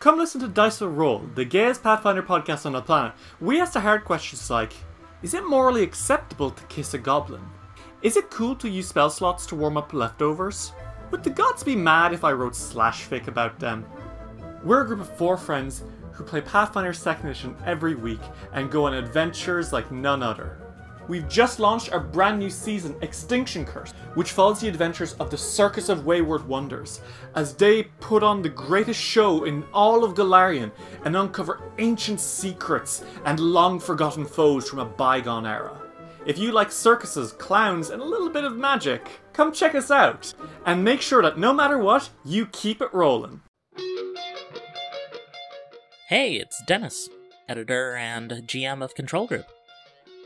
Come listen to Dice Roll, the gayest Pathfinder podcast on the planet. We ask the hard questions like Is it morally acceptable to kiss a goblin? Is it cool to use spell slots to warm up leftovers? Would the gods be mad if I wrote slash fic about them? We're a group of four friends who play Pathfinder 2nd Edition every week and go on adventures like none other. We've just launched our brand new season, Extinction Curse, which follows the adventures of the Circus of Wayward Wonders as they put on the greatest show in all of Golarion and uncover ancient secrets and long forgotten foes from a bygone era. If you like circuses, clowns, and a little bit of magic, come check us out. And make sure that no matter what, you keep it rolling. Hey, it's Dennis, editor and GM of Control Group.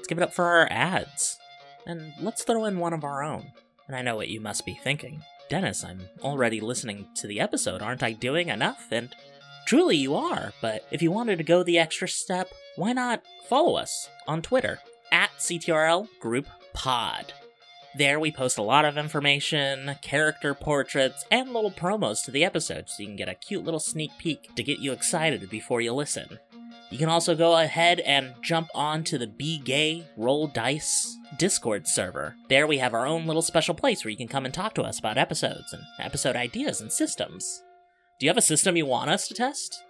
Let's give it up for our ads. And let's throw in one of our own. And I know what you must be thinking. Dennis, I'm already listening to the episode. Aren't I doing enough? And truly you are, but if you wanted to go the extra step, why not follow us on Twitter at CTRL Group Pod. There we post a lot of information, character portraits, and little promos to the episode so you can get a cute little sneak peek to get you excited before you listen. You can also go ahead and jump on to the Be Gay Roll Dice Discord server. There we have our own little special place where you can come and talk to us about episodes and episode ideas and systems. Do you have a system you want us to test?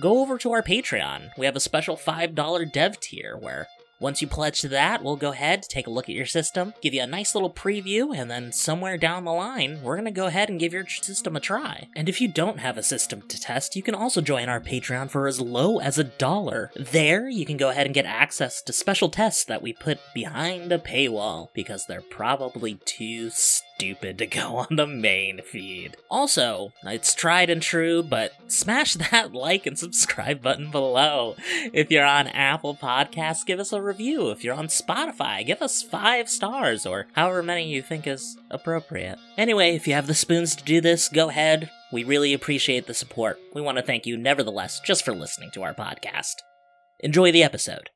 Go over to our Patreon. We have a special $5 dev tier where once you pledge to that, we'll go ahead, take a look at your system, give you a nice little preview, and then somewhere down the line, we're gonna go ahead and give your system a try. And if you don't have a system to test, you can also join our Patreon for as low as a dollar. There, you can go ahead and get access to special tests that we put behind a paywall, because they're probably too stupid to go on the main feed. Also, it's tried and true, but smash that like and subscribe button below. If you're on Apple Podcasts, give us a review. If you're on Spotify, give us five stars or however many you think is appropriate. Anyway, if you have the spoons to do this, go ahead. We really appreciate the support. We want to thank you, nevertheless, just for listening to our podcast. Enjoy the episode.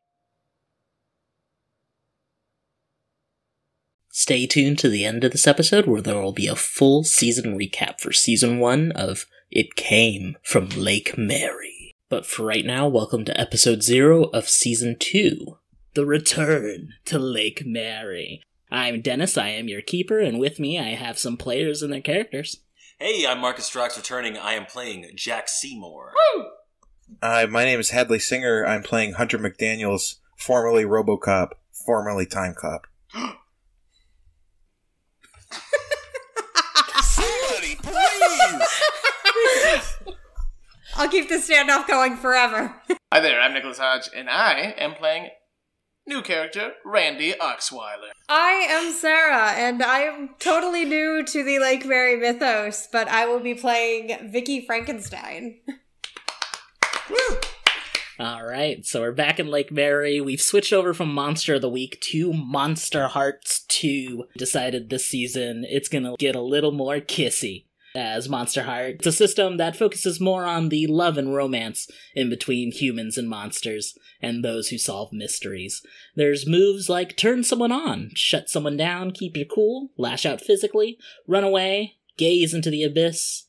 Stay tuned to the end of this episode where there will be a full season recap for season one of It Came from Lake Mary. But for right now, welcome to episode zero of season two The Return to Lake Mary. I'm Dennis, I am your keeper, and with me I have some players and their characters. Hey, I'm Marcus Strax returning. I am playing Jack Seymour. Woo! Hi, my name is Hadley Singer. I'm playing Hunter McDaniels, formerly RoboCop, formerly Time Cop. Somebody, please! I'll keep this standoff going forever. Hi there, I'm Nicholas Hodge, and I am playing new character Randy Oxweiler. I am Sarah, and I am totally new to the Lake Mary mythos, but I will be playing Vicky Frankenstein. All right, so we're back in Lake Mary. We've switched over from Monster of the Week to Monster Hearts 2. Decided this season it's gonna get a little more kissy as Monster Heart. It's a system that focuses more on the love and romance in between humans and monsters and those who solve mysteries. There's moves like turn someone on, shut someone down, keep your cool, lash out physically, run away, gaze into the abyss.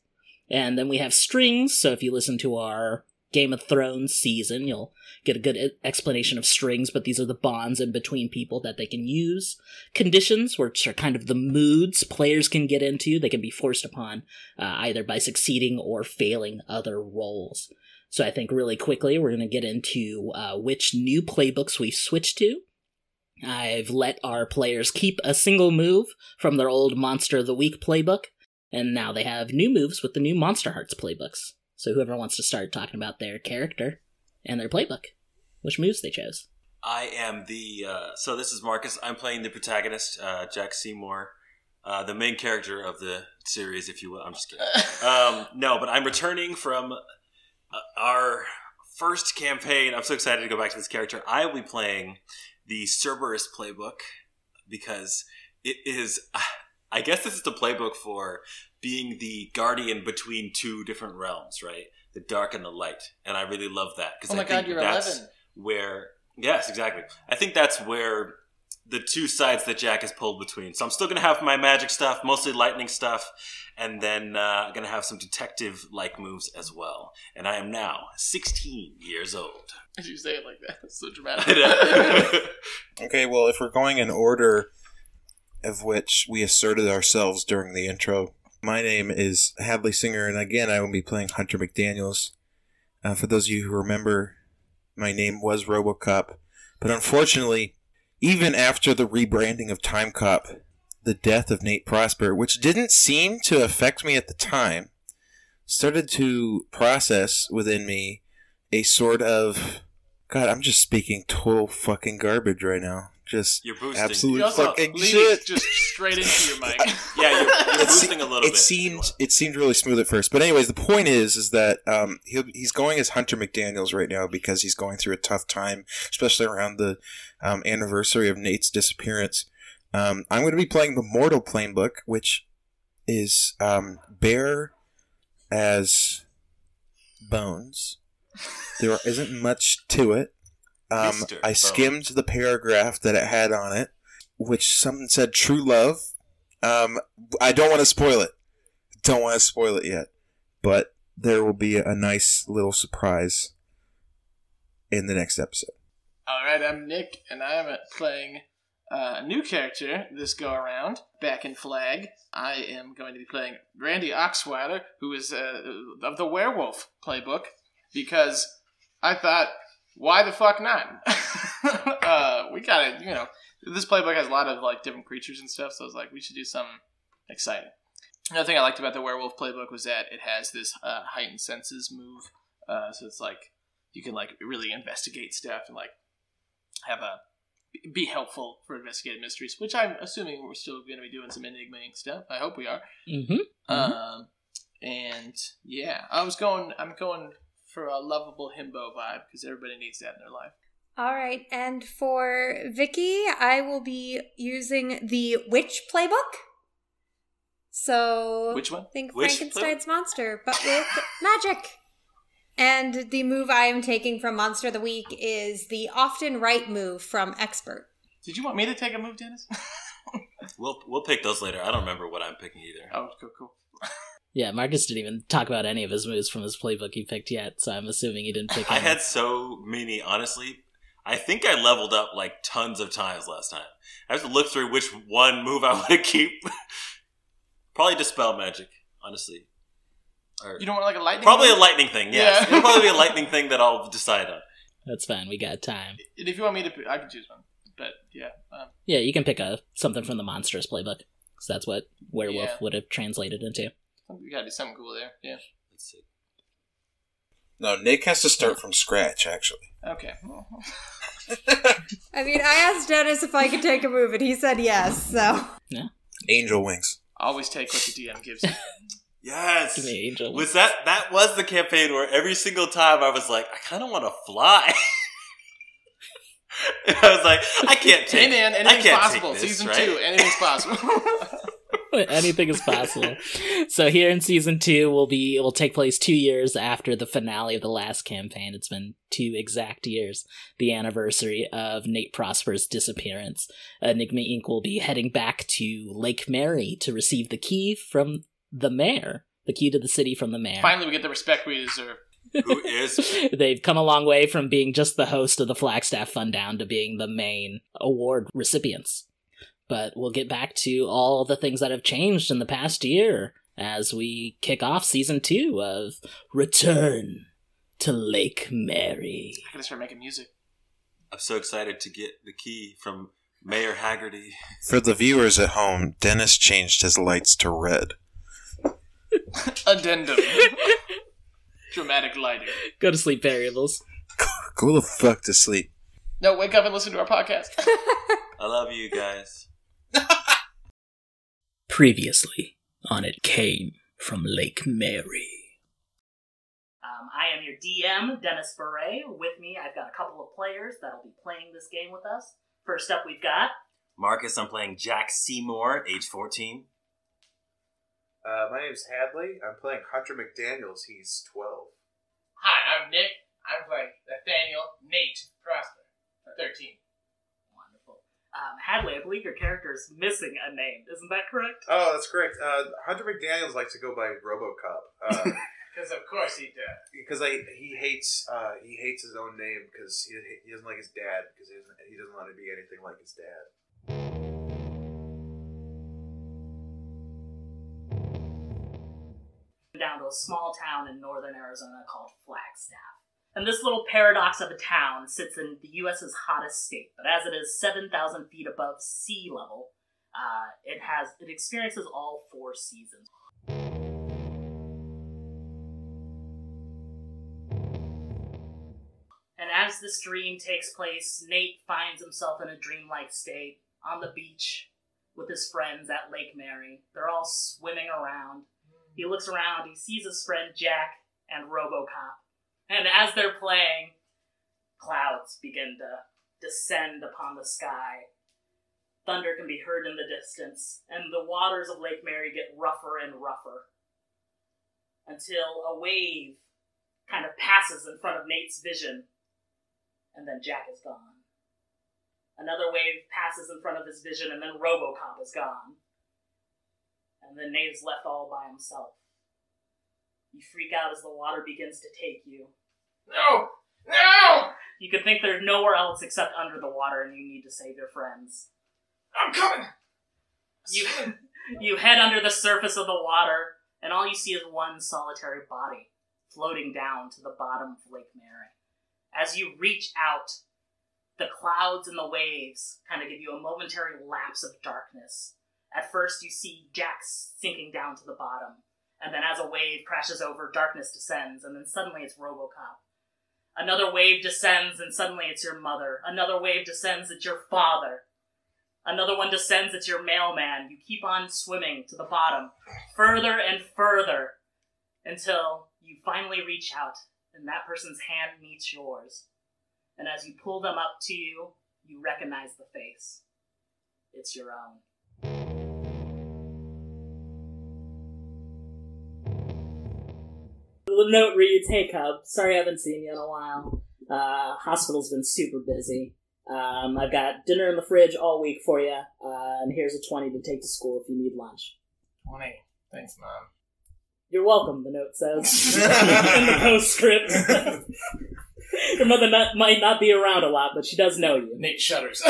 And then we have strings, so if you listen to our Game of Thrones season, you'll get a good explanation of strings, but these are the bonds in between people that they can use. Conditions, which are kind of the moods players can get into, they can be forced upon uh, either by succeeding or failing other roles. So I think really quickly we're going to get into uh, which new playbooks we've switched to. I've let our players keep a single move from their old Monster of the Week playbook, and now they have new moves with the new Monster Hearts playbooks. So whoever wants to start talking about their character and their playbook, which moves they chose. I am the. Uh, so this is Marcus. I'm playing the protagonist, uh, Jack Seymour, uh, the main character of the series, if you will. I'm just kidding. um, no, but I'm returning from uh, our first campaign. I'm so excited to go back to this character. I will be playing the Cerberus playbook because it is. I guess this is the playbook for being the guardian between two different realms, right? The dark and the light, and I really love that because Oh my I think god, you're that's 11. where yes, exactly. I think that's where the two sides that Jack has pulled between. So I'm still gonna have my magic stuff, mostly lightning stuff, and then uh, I'm gonna have some detective like moves as well. And I am now 16 years old. As you say it like that, it's so dramatic. I know. Okay, well, if we're going in order of which we asserted ourselves during the intro, my name is Hadley Singer, and again, I will be playing Hunter McDaniels. Uh, for those of you who remember, my name was Robocop, but unfortunately, even after the rebranding of Time Cop, the death of Nate Prosper, which didn't seem to affect me at the time, started to process within me a sort of God, I'm just speaking total fucking garbage right now. Just You're boosting. absolute You also fucking shit. just straight into your mic. Yeah, you're, you're It se- boosting a little it bit. seemed it seemed really smooth at first, but anyways, the point is is that um, he'll, he's going as Hunter McDaniel's right now because he's going through a tough time, especially around the um, anniversary of Nate's disappearance. Um, I'm going to be playing the Mortal playbook, which is um, bare as bones. There isn't much to it. Um, I skimmed the paragraph that it had on it, which something said "true love." Um, I don't want to spoil it. Don't want to spoil it yet, but there will be a nice little surprise in the next episode. All right, I'm Nick, and I'm playing uh, a new character this go around. Back in Flag, I am going to be playing Randy Oxweiler, who is uh, of the Werewolf playbook, because I thought, why the fuck not? uh, we gotta, you know, this playbook has a lot of like different creatures and stuff, so I was like, we should do something exciting. Another thing I liked about the Werewolf playbook was that it has this uh, heightened senses move, uh, so it's like you can like really investigate stuff and like have a be helpful for investigating mysteries, which I'm assuming we're still going to be doing some enigmaing stuff. I hope we are. Mm-hmm. Um, and yeah, I was going. I'm going for a lovable himbo vibe because everybody needs that in their life. All right, and for Vicky, I will be using the Witch playbook. So Which one? think Which Frankenstein's monster, but with magic. And the move I am taking from Monster of the Week is the often right move from Expert. Did you want me to take a move, Dennis? We'll we'll pick those later. I don't remember what I'm picking either. oh, cool, cool. Yeah, Marcus didn't even talk about any of his moves from his playbook he picked yet, so I'm assuming he didn't pick I any. had so many, honestly. I think I leveled up like tons of times last time. I have to look through which one move I want to keep. Probably dispel magic, honestly. Or You don't want like a lightning? probably a lightning thing. Yes, Yeah. it'll probably be a lightning thing that I'll decide on. That's fine. We got time. And if you want me to, pick, I can choose one. But yeah, um, Yeah, you can pick a something from the monstrous playbook, because that's what werewolf Yeah. would have translated into. We gotta do something cool there. Yeah. Let's see. No, Nick has to start from scratch. Actually, Okay. I mean, I asked Dennis if I could take a move, and he said yes, so. Yeah. Angel wings. Always take what the DM gives you. Yes. Give me angel. Was that that was the campaign where every single time I was like, I kind of want to fly. and I was like, I can't take. Hey take. man, I anything's can't possible. this, Season right? two, anything's possible. Anything is possible. so here in season two, will be will take place two years after the finale of the last campaign. It's been two exact years, the anniversary of Nate Prosper's disappearance. Uh, Enigma Inc. will be heading back to Lake Mary to receive the key from the mayor, the key to the city from the mayor. Finally, we get the respect we deserve. Who is? They've come a long way from being just the host of the Flagstaff Fun Down to being the main award recipients. But we'll get back to all the things that have changed in the past year as we kick off season two of Return to Lake Mary. I gotta start making music. I'm so excited to get the key from Mayor Haggerty. For the viewers at home, Dennis changed his lights to red. Addendum. Dramatic lighting. Go to sleep, variables. Go the fuck to sleep. No, wake up and listen to our podcast. I love you guys. Previously on It Came from Lake Mary. Um, I am your DM, Dennis Foray. With me, I've got a couple of players that'll be playing this game with us. First up, we've got Marcus, I'm playing Jack Seymour, age 14. Uh, my name's Hadley. I'm playing Hunter McDaniels. He's 12. Hi, I'm Nick. I'm playing Nathaniel Nate Prosper, 13. Um, Hadley. I believe your character is missing a name. Isn't that correct? Oh, that's correct. Uh, Hunter McDaniel's likes to go by RoboCop Because of course he does. because he hates uh, he hates his own name because he, he doesn't like his dad because he doesn't he doesn't want to be anything like his dad. down to a small town in northern Arizona called Flagstaff. And this little paradox of a town sits in the U.S.'s hottest state, but as it is 7,000 feet above sea level, uh, it has it experiences all four seasons. And as this dream takes place, Nate finds himself in a dreamlike state on the beach with his friends at Lake Mary. They're all swimming around. He looks around, he sees his friend Jack and Robocop. And as they're playing, clouds begin to descend upon the sky. Thunder can be heard in the distance, and the waters of Lake Mary get rougher and rougher. Until a wave kind of passes in front of Nate's vision, and then Jack is gone. Another wave passes in front of his vision, and then Robocop is gone. And then Nate is left all by himself. You freak out as the water begins to take you. No! No! You can think there's nowhere else except under the water, and you need to save your friends. I'm coming! You you head under the surface of the water, and all you see is one solitary body floating down to the bottom of Lake Mary. As you reach out, the clouds and the waves kind of give you a momentary lapse of darkness. At first, you see Jack sinking down to the bottom, and then as a wave crashes over, darkness descends, and then suddenly it's Robocop. Another wave descends, and suddenly it's your mother. Another wave descends, it's your father. Another one descends, it's your mailman. You keep on swimming to the bottom, further and further, until you finally reach out and that person's hand meets yours. And as you pull them up to you, you recognize the face. It's your own. The note reads, Hey Cub, sorry I haven't seen you in a while. Uh, hospital's been super busy. Um, I've got dinner in the fridge all week for you, uh, and here's a 20 to take to school if you need lunch. 20. Thanks, Mom. You're welcome, the note says. in the postscript. Your mother not, might not be around a lot, but she does know you. Nate shudders.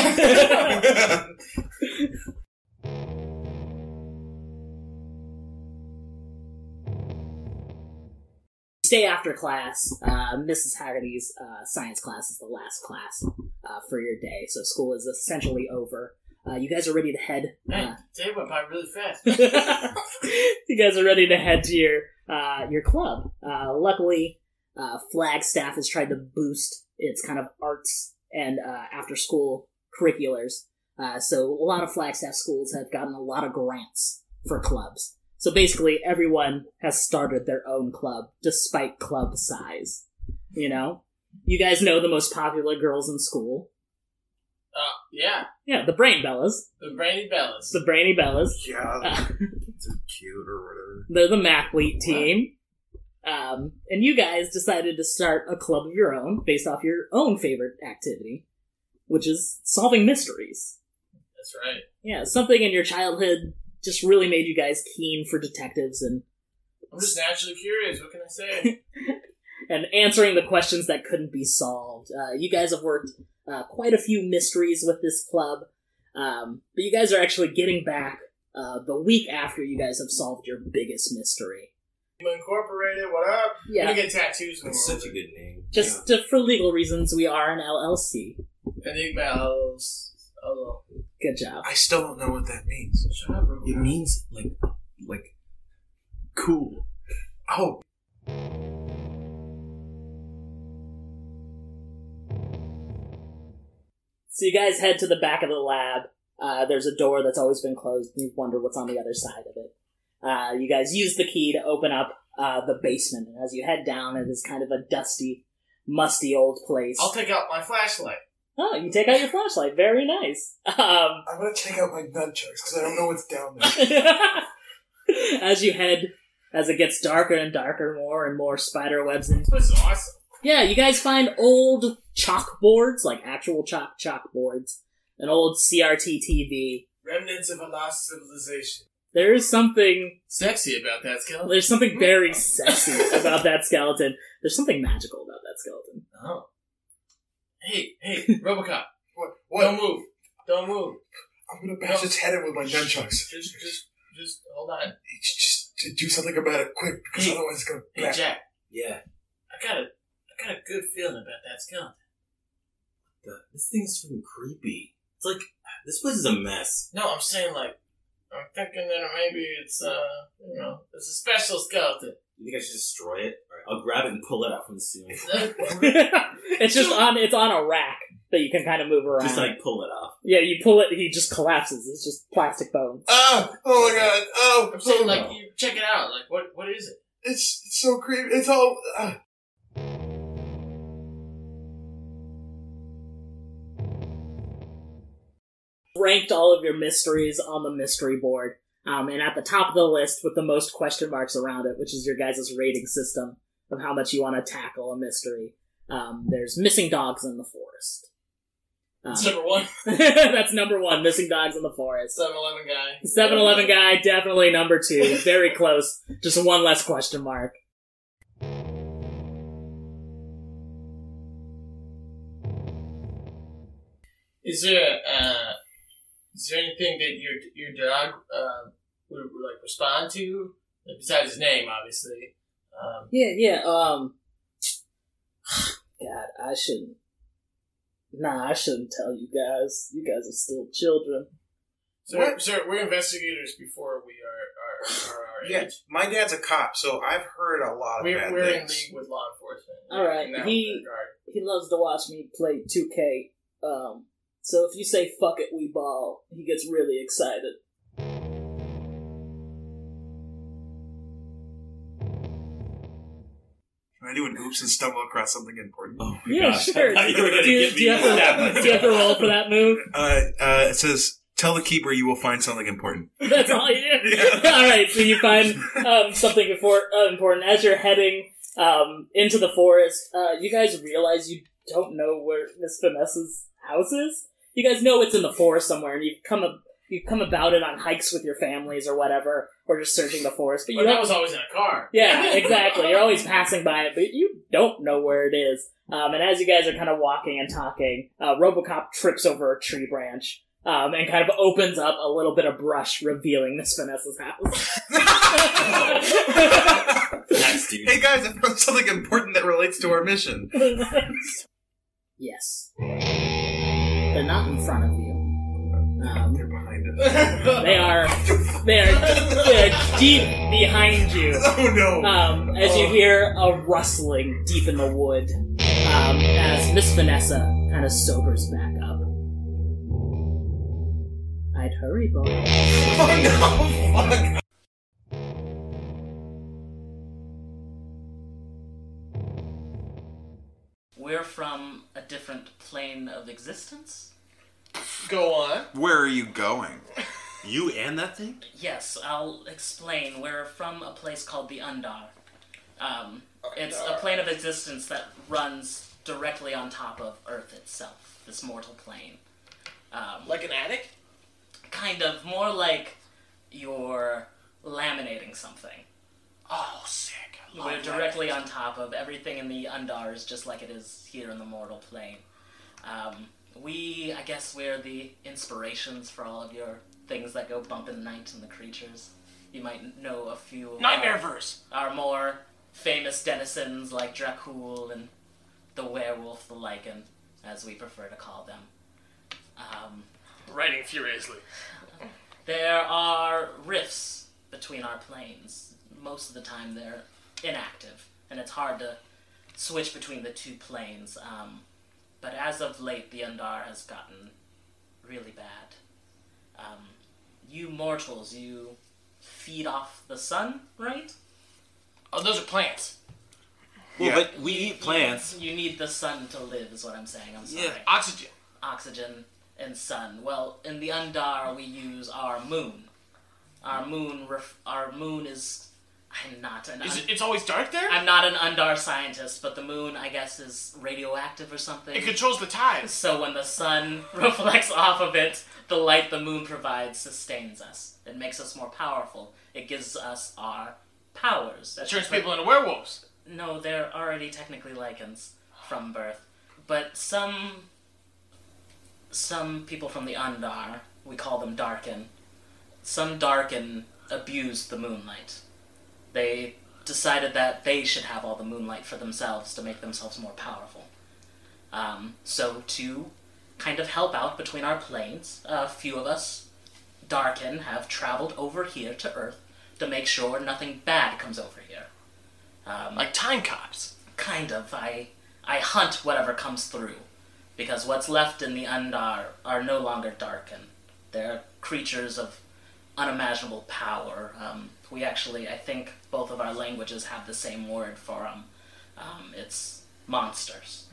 Stay after class. Uh, Mrs. Haggerty's uh, science class is the last class uh, for your day, so school is essentially over. Uh, you guys are ready to head. Man, Uh, day went by really fast. you guys are ready to head to your uh, your club. Uh, luckily, uh, Flagstaff has tried to boost its kind of arts and uh, after school curriculars. Uh, so a lot of Flagstaff schools have gotten a lot of grants for clubs. So basically, everyone has started their own club, despite club size. You know, you guys know the most popular girls in school. Uh, yeah, Yeah, the Brain Bellas, the Brainy Bellas. the Brainy Bellas. Yeah, Uh, it's cute or whatever. They're the Mathlete team. Um, and you guys decided to start a club of your own based off your own favorite activity, which is solving mysteries. That's right. Yeah, something in your childhood just really made you guys keen for detectives and, I'm just naturally curious. What can I say? and answering the questions that couldn't be solved. Uh, you guys have worked uh, quite a few mysteries with this club, um, but you guys are actually getting back uh, the week after you guys have solved your biggest mystery. Incorporated, what up? Yeah. Gonna get tattoos. That's such a good name. Just to, for legal reasons, we are an LLC. Enigmas. Oh, Good job. I still don't know what that means. shut up. It means like, like, cool. Oh, So you guys head to the back of the lab. Uh, there's a door that's always been closed, and you wonder what's on the other side of it. Uh, you guys use the key to open up uh, the basement, and as you head down, it is kind of a dusty, musty old place. I'll take out my flashlight. Oh, you take out your flashlight. Very nice. Um, I'm gonna take out my nunchucks because I don't know what's down there. as you head, as it gets darker and darker, more and more spider webs and This is awesome. Yeah, you guys find old chalkboards, like actual chalk chalkboards, an old CRT TV. Remnants of a lost civilization. There is something Sexy about that skeleton. There's something very sexy about that skeleton. There's something magical about that skeleton. Oh. Hey, hey, Robocop, What? what? don't What? move. Don't move. I'm gonna bash its head in with my nunchucks. Just, just, just hold on. Just to do something about it quick, because Hey. otherwise it's gonna. Hey, back. Jack, Yeah. I got a, I got a good feeling about that skeleton. The, this thing's freaking creepy. It's like this place is a mess. No, I'm saying like, I'm thinking that maybe it's, uh, you know, it's a special skeleton. You think I should destroy it? Alright, I'll grab it and pull it out from the ceiling. it's just on it's on a rack that you can kind of move around. Just like pull it off. yeah, you pull it, he just collapses. It's just plastic bones. Ah! Oh my god! Oh! I'm saying like, you check it out. Like, what, what is it? It's, it's so creepy. It's all. Uh, Ranked all of your mysteries on the mystery board. Um, and at the top of the list with the most question marks around it, which is your guys' rating system of how much you want to tackle a mystery. Um, there's missing dogs in the forest. Um, It's number one. that's number one, missing dogs in the forest. 7-Eleven guy. 7 Eleven guy, definitely number two. Very close. Just one less question mark. Is there, uh, is there anything that your your dog uh, would, would like respond to Like, besides his name, obviously? Um, Yeah, yeah, um. God, I shouldn't. Nah, I shouldn't tell you guys. You guys are still children. sir, What? sir, we're investigators before we are are, are our Yeah, age. my dad's a cop, so I've heard a lot of We're, bad we're in things. league with law enforcement. All right, he- regard. He loves to watch me play 2K. Um, so if you say fuck it, we ball, he gets really excited. anyone oops and stumble across something important. Oh my Yeah, gosh. sure. I thought you were gonna do, you, do, you have that. to, do you have to roll for that move? Uh, uh, it says, "Tell the keeper you will find something important." That's all you do. all right, so you find um, something before, uh, important as you're heading um, into the forest. Uh, you guys realize you don't know where Miss Vanessa's house is. You guys know it's in the forest somewhere, and you've come ab- you come about it on hikes with your families or whatever, or just searching the forest. But you But that was always in a car. Yeah, exactly. You're always passing by it, but you don't know where it is. Um, and as you guys are kind of walking and talking, uh, Robocop trips over a tree branch um, and kind of opens up a little bit of brush, revealing Miss Vanessa's house. Nice, dude. Hey guys, I found something important that relates to our mission. yes. They're not in front of you. Um, They're behind us. they are they are they are deep behind you. Oh no! Um, as you hear a rustling deep in the wood, um, as Miss Vanessa kind of sobers back up. I'd hurry, boy. oh no! Fuck! From a different plane of existence? Go on. Where are you going? You and that thing? Yes, I'll explain. We're from a place called the Undar. Um, it's a plane of existence that runs directly on top of Earth itself, this mortal plane. Um, Like an attic? kind of more like you're laminating something. Oh, sick. I love We're directly on top of everything in the Undar is just like it is here in the mortal plane. Um, we, I guess, we're the inspirations for all of your things that go bump in the night and the creatures. You might know a few of Nightmare our, verse. our more famous denizens like Dracul and the werewolf, the lycan, as we prefer to call them. Um, Writing furiously. there are rifts between our planes. Most of the time, they're inactive, and it's hard to switch between the two planes. Um, but as of late, the Undar has gotten really bad. Um, you mortals, you feed off the sun, right? Oh, those are plants. Well, Yeah. but we eat plants. You need the sun to live, is what I'm saying. I'm sorry. Yeah. Oxygen. oxygen and sun. Well, in the Undar, we use our moon. Our moon, ref- our moon is I'm not an. Un- it, it's always dark there? I'm not an Undar scientist, but the moon, I guess, is radioactive or something. It controls the tides. So when the sun reflects off of it, the light the moon provides sustains us. It makes us more powerful. It gives us our powers. It That's turns people into werewolves. No, they're already technically lycans from birth. But some some people from the Undar, we call them Darkin, some Darkin abuse the moonlight. They decided that they should have all the moonlight for themselves to make themselves more powerful. Um, so to kind of help out between our planes, a few of us, Darkin, have traveled over here to Earth to make sure nothing bad comes over here. Um, Like time cops. kind of. I I hunt whatever comes through, because what's left in the Undar are no longer Darkin. They're creatures of unimaginable power. Um, we actually, I think, both of our languages have the same word for them. Um, it's monsters.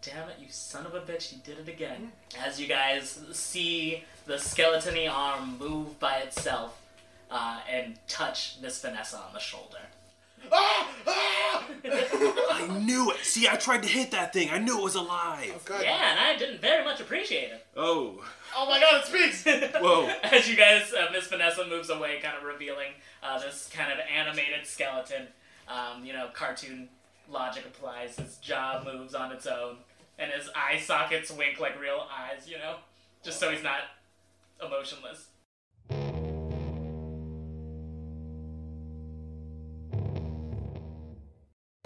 Damn it, you son of a bitch, you did it again. As you guys see the skeletony arm move by itself uh, and touch Miss Vanessa on the shoulder. Ah! Ah! I knew it. See, I tried to hit that thing. I knew it was alive. God. Yeah, and I didn't very much appreciate it. Oh, Oh my god, it speaks! whoa. As you guys, uh, Miss Vanessa moves away, kind of revealing uh, this kind of animated skeleton. Um, you know, cartoon logic applies. His jaw moves on its own, and his eye sockets wink like real eyes. You know, just so he's not emotionless.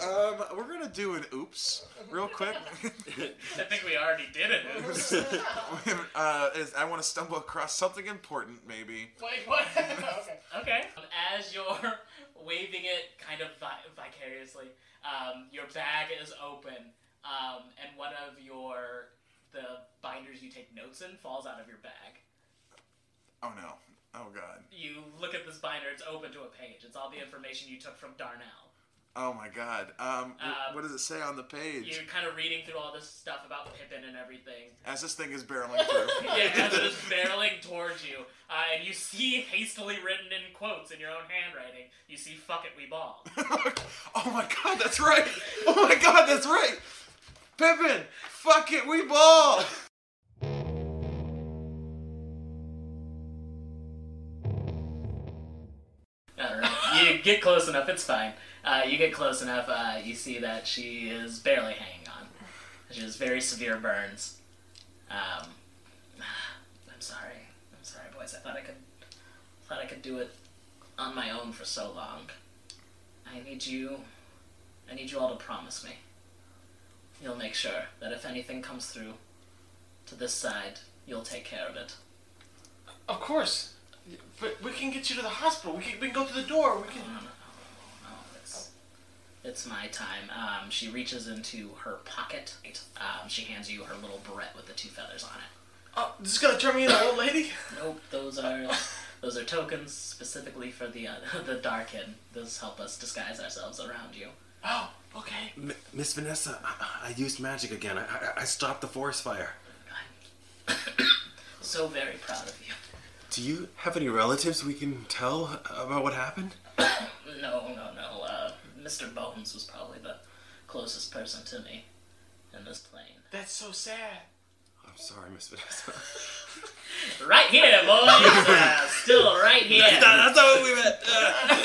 Um, we're gonna do an oops real quick. I think we already did it. uh, is I want to stumble across something important, maybe. Wait, what? okay. Okay. As you're waving it kind of vi- vicariously, um, your bag is open, um, and one of your the binders you take notes in falls out of your bag. Oh no. Oh god. You look at this binder; it's open to a page. It's all the information you took from Darnell. Oh my god. Um, Uh, what does it say on the page? You're kind of reading through all this stuff about Pippin and everything. As this thing is barreling through. yeah, as it is barreling towards you, uh, and you see hastily written in quotes in your own handwriting. You see "fuck it, we ball." oh my god, that's right. Oh my god, that's right. Pippin, fuck it, we ball. I don't know. You get close enough, it's fine. Uh, you get close enough, uh, you see that she is barely hanging on. She has very severe burns. Um, I'm sorry. I'm sorry, boys. I thought I could, thought I could do it on my own for so long. I need you. I need you all to promise me. You'll make sure that if anything comes through to this side, you'll take care of it. Of course. But we can get you to the hospital. We can, we can go to the door. We can. No, no, no, no, no, it's, it's my time. Um, she reaches into her pocket. Um, she hands you her little barrette with the two feathers on it. Oh, this is gonna turn me into an old lady? Nope, those are those are tokens specifically for the uh, the Darkin. Those help us disguise ourselves around you. Oh, okay. M- Miss Vanessa, I-, I used magic again. I-, I I stopped the forest fire. I'm so very proud of you. Do you have any relatives we can tell about what happened? No, no, no. Mr. Bones was probably the closest person to me in this plane. That's so sad. I'm sorry, Miss Vanessa. Right here, boys. uh, still right here. That's not what we meant. Uh.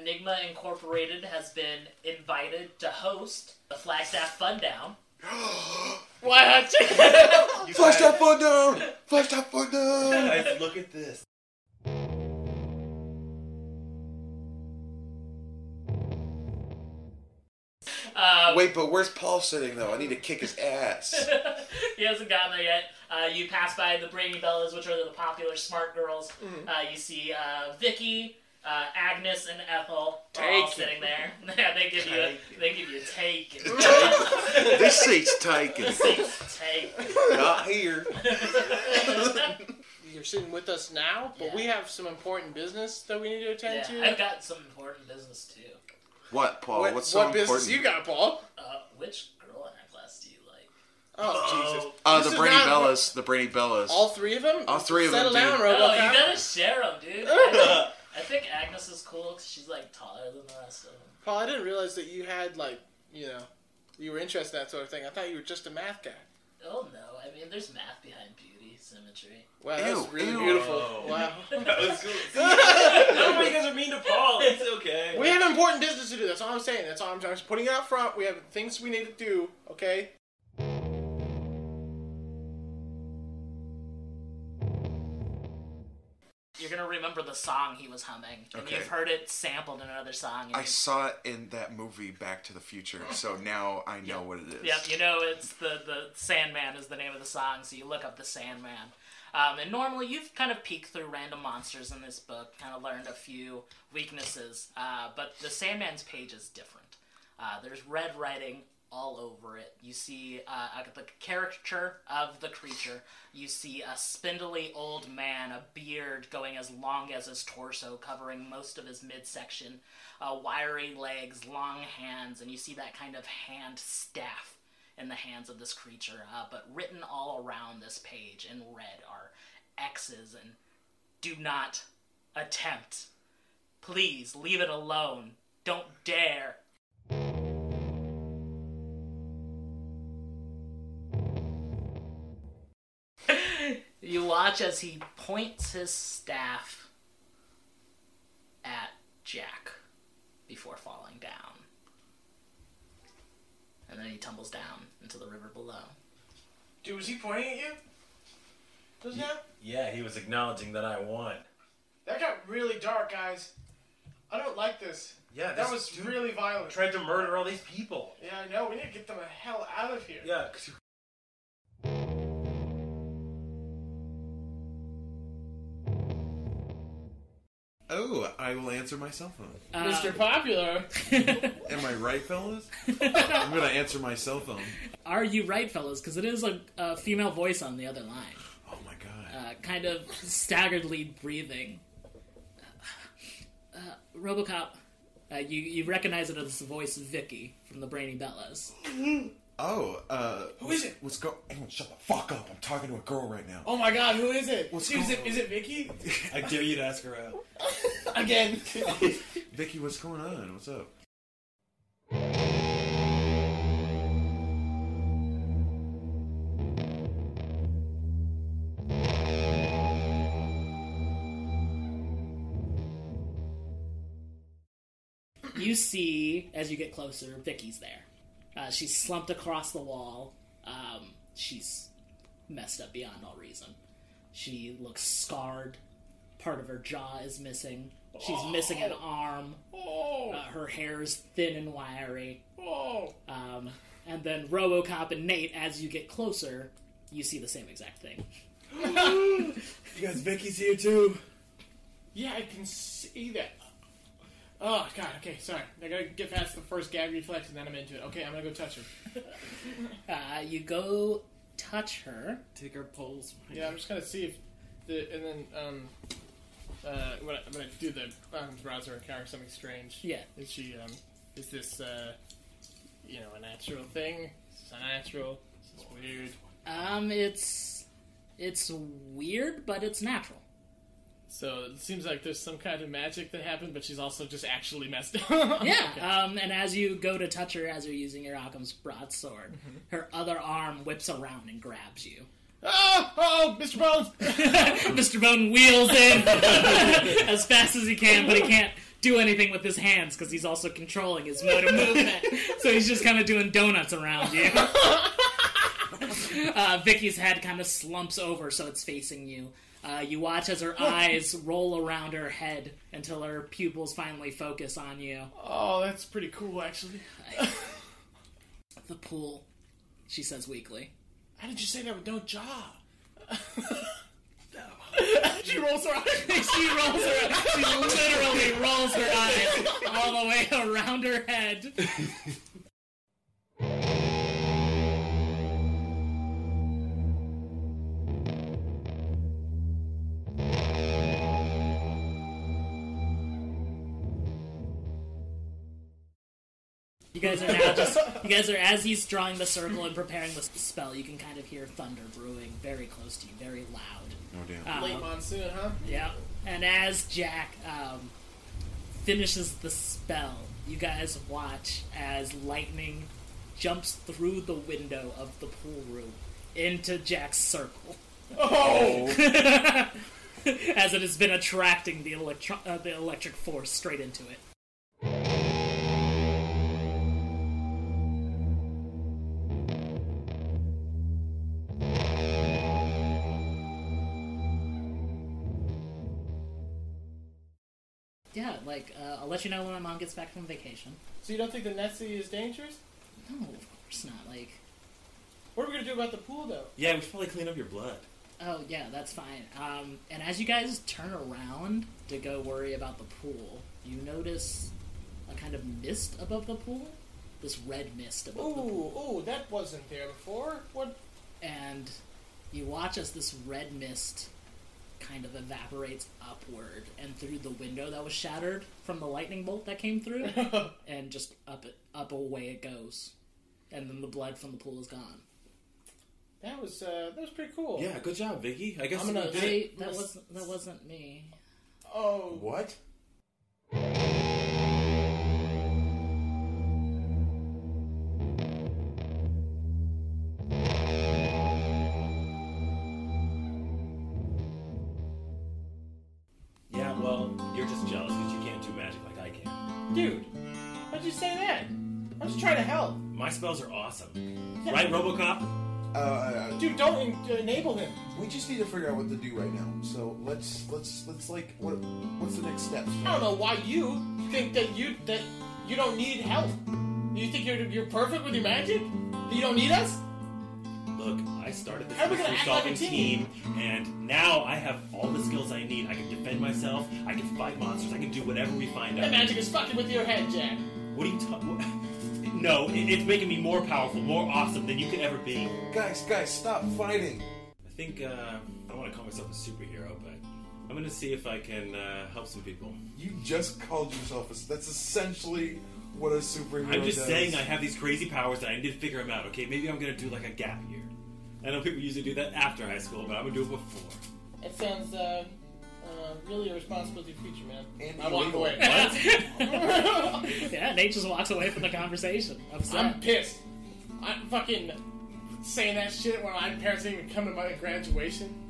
Enigma Incorporated has been invited to host the Flagstaff Fun Down. Why not? Flash that fun down. Flash that fun down. Guys, look at this. Um, Wait, but where's Paul sitting though? I need to kick his ass. he hasn't gotten there yet. Uh, you pass by the Brainy Bellas, which are the popular smart girls. Mm-hmm. Uh, you see uh, Vicky, uh, Agnes, and Ethel are all sitting there. yeah, they give you a, they give you a take. this seat's taken. This seat's taken. Not here. You're sitting with us now, but Yeah. we have some important business that we need to attend Yeah, to. I've got some important business too. What, Paul? what, What's so what business you got, Paul? Uh, which girl in our class do you like? Oh, Jesus. Uh, This the is Brainy not- Bellas. The Brainy Bellas. All three of them? All three of them, Settle down, dude. Robocop. Oh, you gotta share them, dude. I think, Agnes is cool because she's like taller than the rest of them. Paul, I didn't realize that you had, like, you know, you were interested in that sort of thing. I thought you were just a math guy. Oh no, I mean, there's math behind beauty, symmetry. Wow, that's Ew, really ew. beautiful. Whoa. Wow. That was cool. See, I you guys are mean to Paul. It's okay. We have important business to do. That's all I'm saying. That's all I'm, I'm just putting it out front. We have things we need to do. Okay. Gonna remember the song he was humming, and Okay. you've heard it sampled in another song. I saw it in that movie Back to the Future, so now I know what it is. Yep, you know it's the the Sandman is the name of the song, so you look up the Sandman. Um, and normally you've kind of peeked through random monsters in this book, kind of learned a few weaknesses, uh, but the Sandman's page is different. Uh, there's red writing all over it. You see uh, the caricature of the creature. You see a spindly old man, a beard going as long as his torso, covering most of his midsection, uh, wiry legs, long hands, and you see that kind of hand staff in the hands of this creature. Uh, but written all around this page in red are X's and do not attempt. Please leave it alone. Don't dare. You watch as he points his staff at Jack before falling down. And then he tumbles down into the river below. Dude, was he pointing at you? Just now? Yeah, he was acknowledging that I won. That got really dark, guys. I don't like this. Yeah, That was dude really violent. tried to murder all these people. Yeah, I know. We need to get them the hell out of here. Yeah, 'cause Oh, I will answer my cell phone. Uh, Mr. Popular. Am I right, fellas? I'm gonna answer my cell phone. Are you right, fellas? Because it is a, a female voice on the other line. Oh my god. uh, kind of staggeredly breathing. Uh, RoboCop, uh, you you recognize it as the voice of Vicky from the Brainy Bellas. Oh, uh. Who is it? What's going? Everyone, shut the fuck up! I'm talking to a girl right now. Oh my god, who is it? What's is, it going is it Vicky? I dare you to ask her out. Again. Vicky, what's going on? What's up? You see, as you get closer, Vicky's there. Uh, she's slumped across the wall. Um, she's messed up beyond all reason. She looks scarred. Part of her jaw is missing. She's missing an arm. Oh. Uh, her hair's thin and wiry. Oh. Um, and then RoboCop and Nate, as you get closer, you see the same exact thing. You guys, Vicky's here too. Yeah, I can see that. Oh god. Okay, sorry. I gotta get past the first gag reflex, and then I'm into it. Okay, I'm gonna go touch her. Uh, you go touch her. Take her pulse. Yeah, I'm just gonna see if the and then um uh when I, I'm gonna do the um, browser encounter something strange. Yeah. Is she um is this uh you know a natural thing? Is this unnatural? Is this weird? Um, it's it's weird, but it's natural. So it seems like there's some kind of magic that happened, but she's also just actually messed up. Yeah. Um, and as you go to touch her, as you're using your Occam's broadsword, Mm-hmm. her other arm whips around and grabs you. Oh, oh, Mr. Bones! Mr. Bone wheels in as fast as he can, but he can't do anything with his hands because he's also controlling his mode of movement. so he's just kind of doing donuts around you. Uh, Vicky's head kind of slumps over, so it's facing you. Uh, you watch as her eyes roll around her head until her pupils finally focus on you. Oh, that's pretty cool, actually. The pool, she says weakly. How did you say that with no jaw? she rolls her eyes. she rolls her eyes. She literally rolls her eyes all the way around her head. Guys are now just you guys are as he's drawing the circle and preparing the spell. You can kind of hear thunder brewing very close to you, very loud. Oh damn. Um, Late monsoon, huh? Yeah. And as Jack um, finishes the spell, you guys watch as lightning jumps through the window of the pool room into Jack's circle. Oh! as it has been attracting the, electro- uh, the electric force straight into it. Like, uh, I'll let you know when my mom gets back from vacation. So you don't think the Nessie is dangerous? No, of course not. Like, What are we gonna do about the pool, though? Yeah, we should probably clean up your blood. Oh yeah, that's fine. Um, and as you guys turn around to go worry about the pool, you notice a kind of mist above the pool. This red mist above the pool. Ooh, ooh, that wasn't there before. What? And you watch as this red mist kind of evaporates upward and through the window that was shattered from the lightning bolt that came through, and just up it up away it goes, and then the blood from the pool is gone. That was uh, that was pretty cool. Yeah, good job, Vicky. I guess I'm gonna you did Hey, it. that wasn't that wasn't me. Oh, What? Spells are awesome. Right, Robocop? Uh, uh, Dude, don't en- enable him. we just need to figure out what to do right now. So let's let's let's like what what's the next steps? I don't know why you think that you that you don't need help. You think you're you're perfect with your magic? That you don't need us? Look, I started this How are we gonna mystery act like a solving team, and now I have all the skills I need. I can defend myself, I can fight monsters, I can do whatever we find That out. magic is fucking with your head, Jack. What are you talking No, it, it's making me more powerful, more awesome than you could ever be. Guys, guys, stop fighting. I think, uh, I don't want to call myself a superhero, but I'm gonna see if I can uh, help some people. You just called yourself a. That's essentially what a superhero is. I'm just does. saying I have these crazy powers and I need to figure them out, okay? Maybe I'm gonna do like a gap year. I know people usually do that after high school, but I'm gonna do it before. It sounds uh, uh, really irresponsible to your future, man. And I walk illegal. away. yeah, Nate just walks away from the conversation. Upset. I'm pissed. I'm fucking saying that shit when my parents didn't even come to my graduation.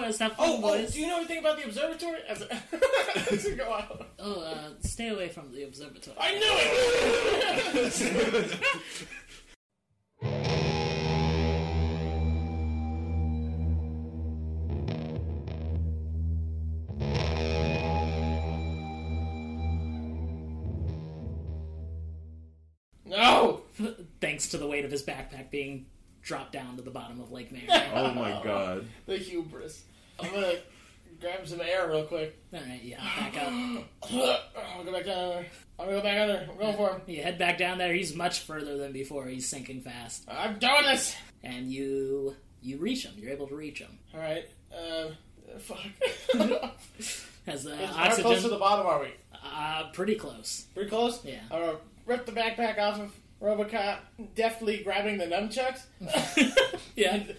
Have fun, Oh, oh, boys. do you know anything about the observatory? As a, as a go out. Oh, uh, stay away from the observatory. I knew it! no! Thanks to the weight of his backpack being dropped down to the bottom of Lake Mary. Oh my god. The hubris. I'm gonna grab some air real quick. Alright, yeah, back up. I'm gonna go back down there. I'm gonna go back under. I'm going for him. You head back down there. He's much further than before. He's sinking fast. I'm doing this! And you you reach him. You're able to reach him. Alright, um, fuck. As the How close to the bottom are we? uh, pretty close. Pretty close? Yeah. I'm gonna rip the backpack off of Robocop, deftly grabbing the nunchucks, Yeah. and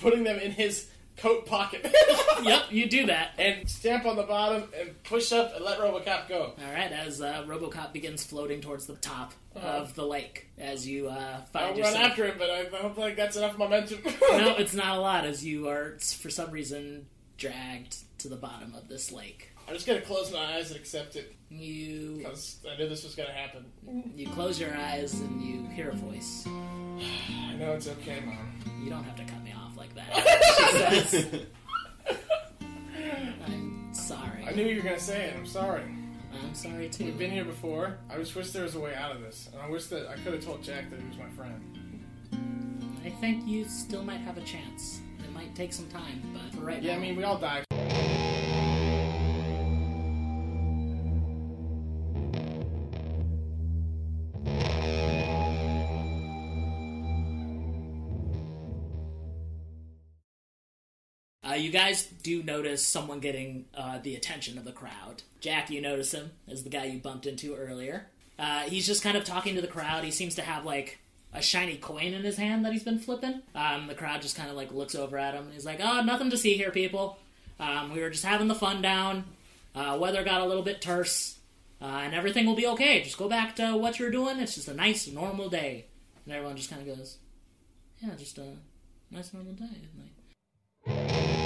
putting them in his coat pocket. yep, you do that. and stamp on the bottom and push up and let Robocop go. All right, as uh, RoboCop begins floating towards the top of the lake, as you uh, I'll find run after him, but I don't think that's enough momentum. no, it's not a lot, as you are for some reason dragged to the bottom of this lake. I'm just gonna close my eyes and accept it You because I knew this was gonna happen. you close your eyes and you hear a voice. I know it's okay, Mom. You don't have to cut me off like that. She says, "I'm sorry. I knew you were gonna say it. I'm sorry. I'm sorry too." We've been here before. I just wish there was a way out of this, and I wish that I could have told Jack that he was my friend. I think you still might have a chance. It might take some time, but for right Yeah, now, I mean we all died. You guys do notice someone getting uh, the attention of the crowd. Jack, you notice him as the guy you bumped into earlier. Uh, he's just kind of talking to the crowd. He seems to have like a shiny coin in his hand that he's been flipping. Um, the crowd just kind of like looks over at him. And he's like, "Oh, nothing to see here, people. Um, we were just having the fun down. Uh, weather got a little bit terse, uh, and everything will be okay. Just go back to what you're doing. It's just a nice, normal day." And everyone just kind of goes, "Yeah, just a nice, normal day." Like,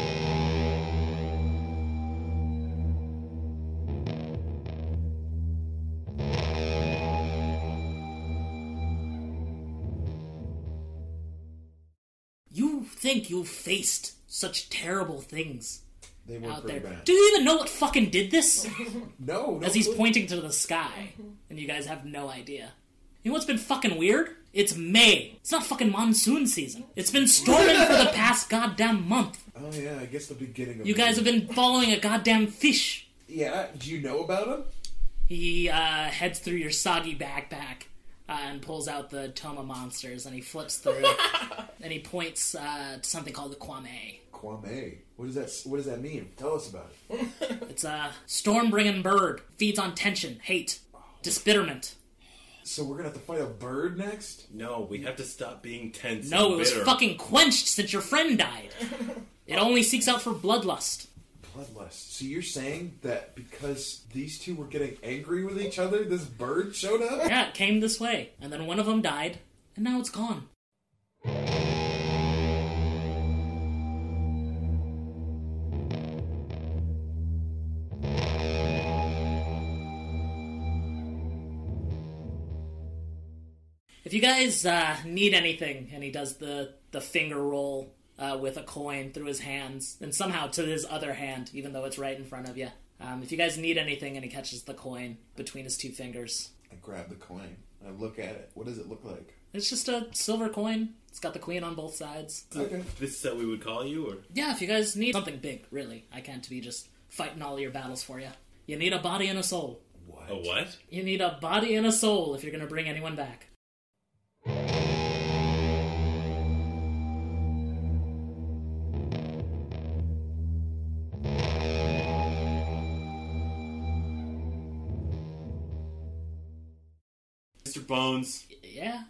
think you've faced such terrible things They were out pretty there. bad. Do you even know what fucking did this? No, no As he's clue. pointing to the sky, and you guys have no idea. You know what's been fucking weird? It's May. It's not fucking monsoon season. It's been storming for the past goddamn month. Oh yeah, I guess the beginning of You guys have been following a goddamn fish. Yeah, do you know about him? He uh, heads through your soggy backpack uh, and pulls out the Toma monsters, and he flips through, and he points uh, to something called the Kwame. Kwame. What does that what does that mean? Tell us about it. It's a storm-bringing bird. Feeds on tension, hate, disbitterment. So we're gonna have to fight a bird next? No, we have to stop being tense. No, and it was bitter. fucking quenched since your friend died. It only seeks out for bloodlust. Bloodlust. So you're saying that because these two were getting angry with each other, this bird showed up? Yeah, it came this way, and then one of them died, and now it's gone. If you guys uh, need anything, and he does the, the finger roll uh, with a coin through his hands, and somehow to his other hand, even though it's right in front of you. Um, if you guys need anything, and he catches the coin between his two fingers, I grab the coin. I look at it. What does it look like? it's just a silver coin. It's got the queen on both sides. Okay. This is how we would call you, or Yeah, if you guys need something big, really, I can't be just fighting all your battles for you. You need a body and a soul. What? a what? You need a body and a soul if you're gonna bring anyone back. Bones, Yeah?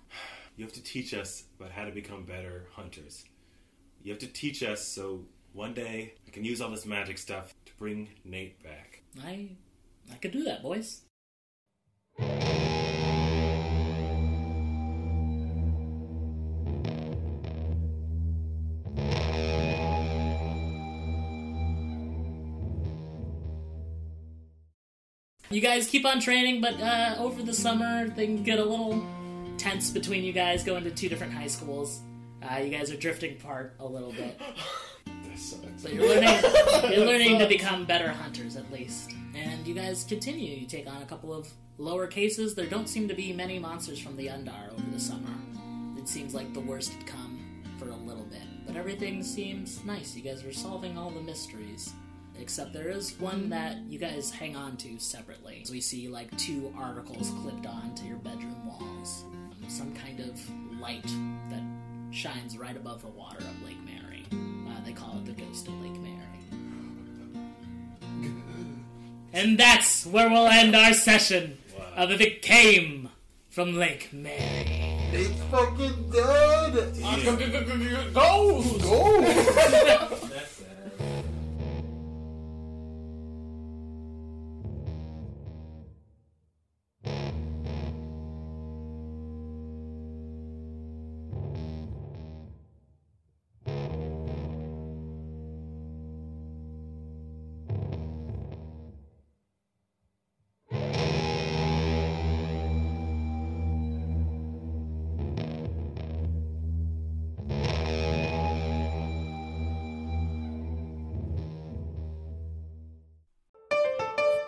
you have to teach us about how to become better hunters. You have to teach us so one day I can use all this magic stuff to bring Nate back. I I could do that, boys. You guys keep on training, but uh, over the summer things get a little tense between you guys going to two different high schools. Uh, you guys are drifting apart a little bit. That sucks. But you're learning, you're learning to become better hunters at least. And you guys continue. You take on a couple of lower cases. There don't seem to be many monsters from the Undar over the summer. It seems like the worst had come for a little bit. But everything seems nice. You guys are solving all the mysteries. Except there is one that you guys hang on to separately. So we see like two articles clipped onto your bedroom walls. Some kind of light that shines right above the water of Lake Mary. Uh, they call it the ghost of Lake Mary. And that's where we'll end our session of If It Came from Lake Mary. It's fucking dead! Go! Go!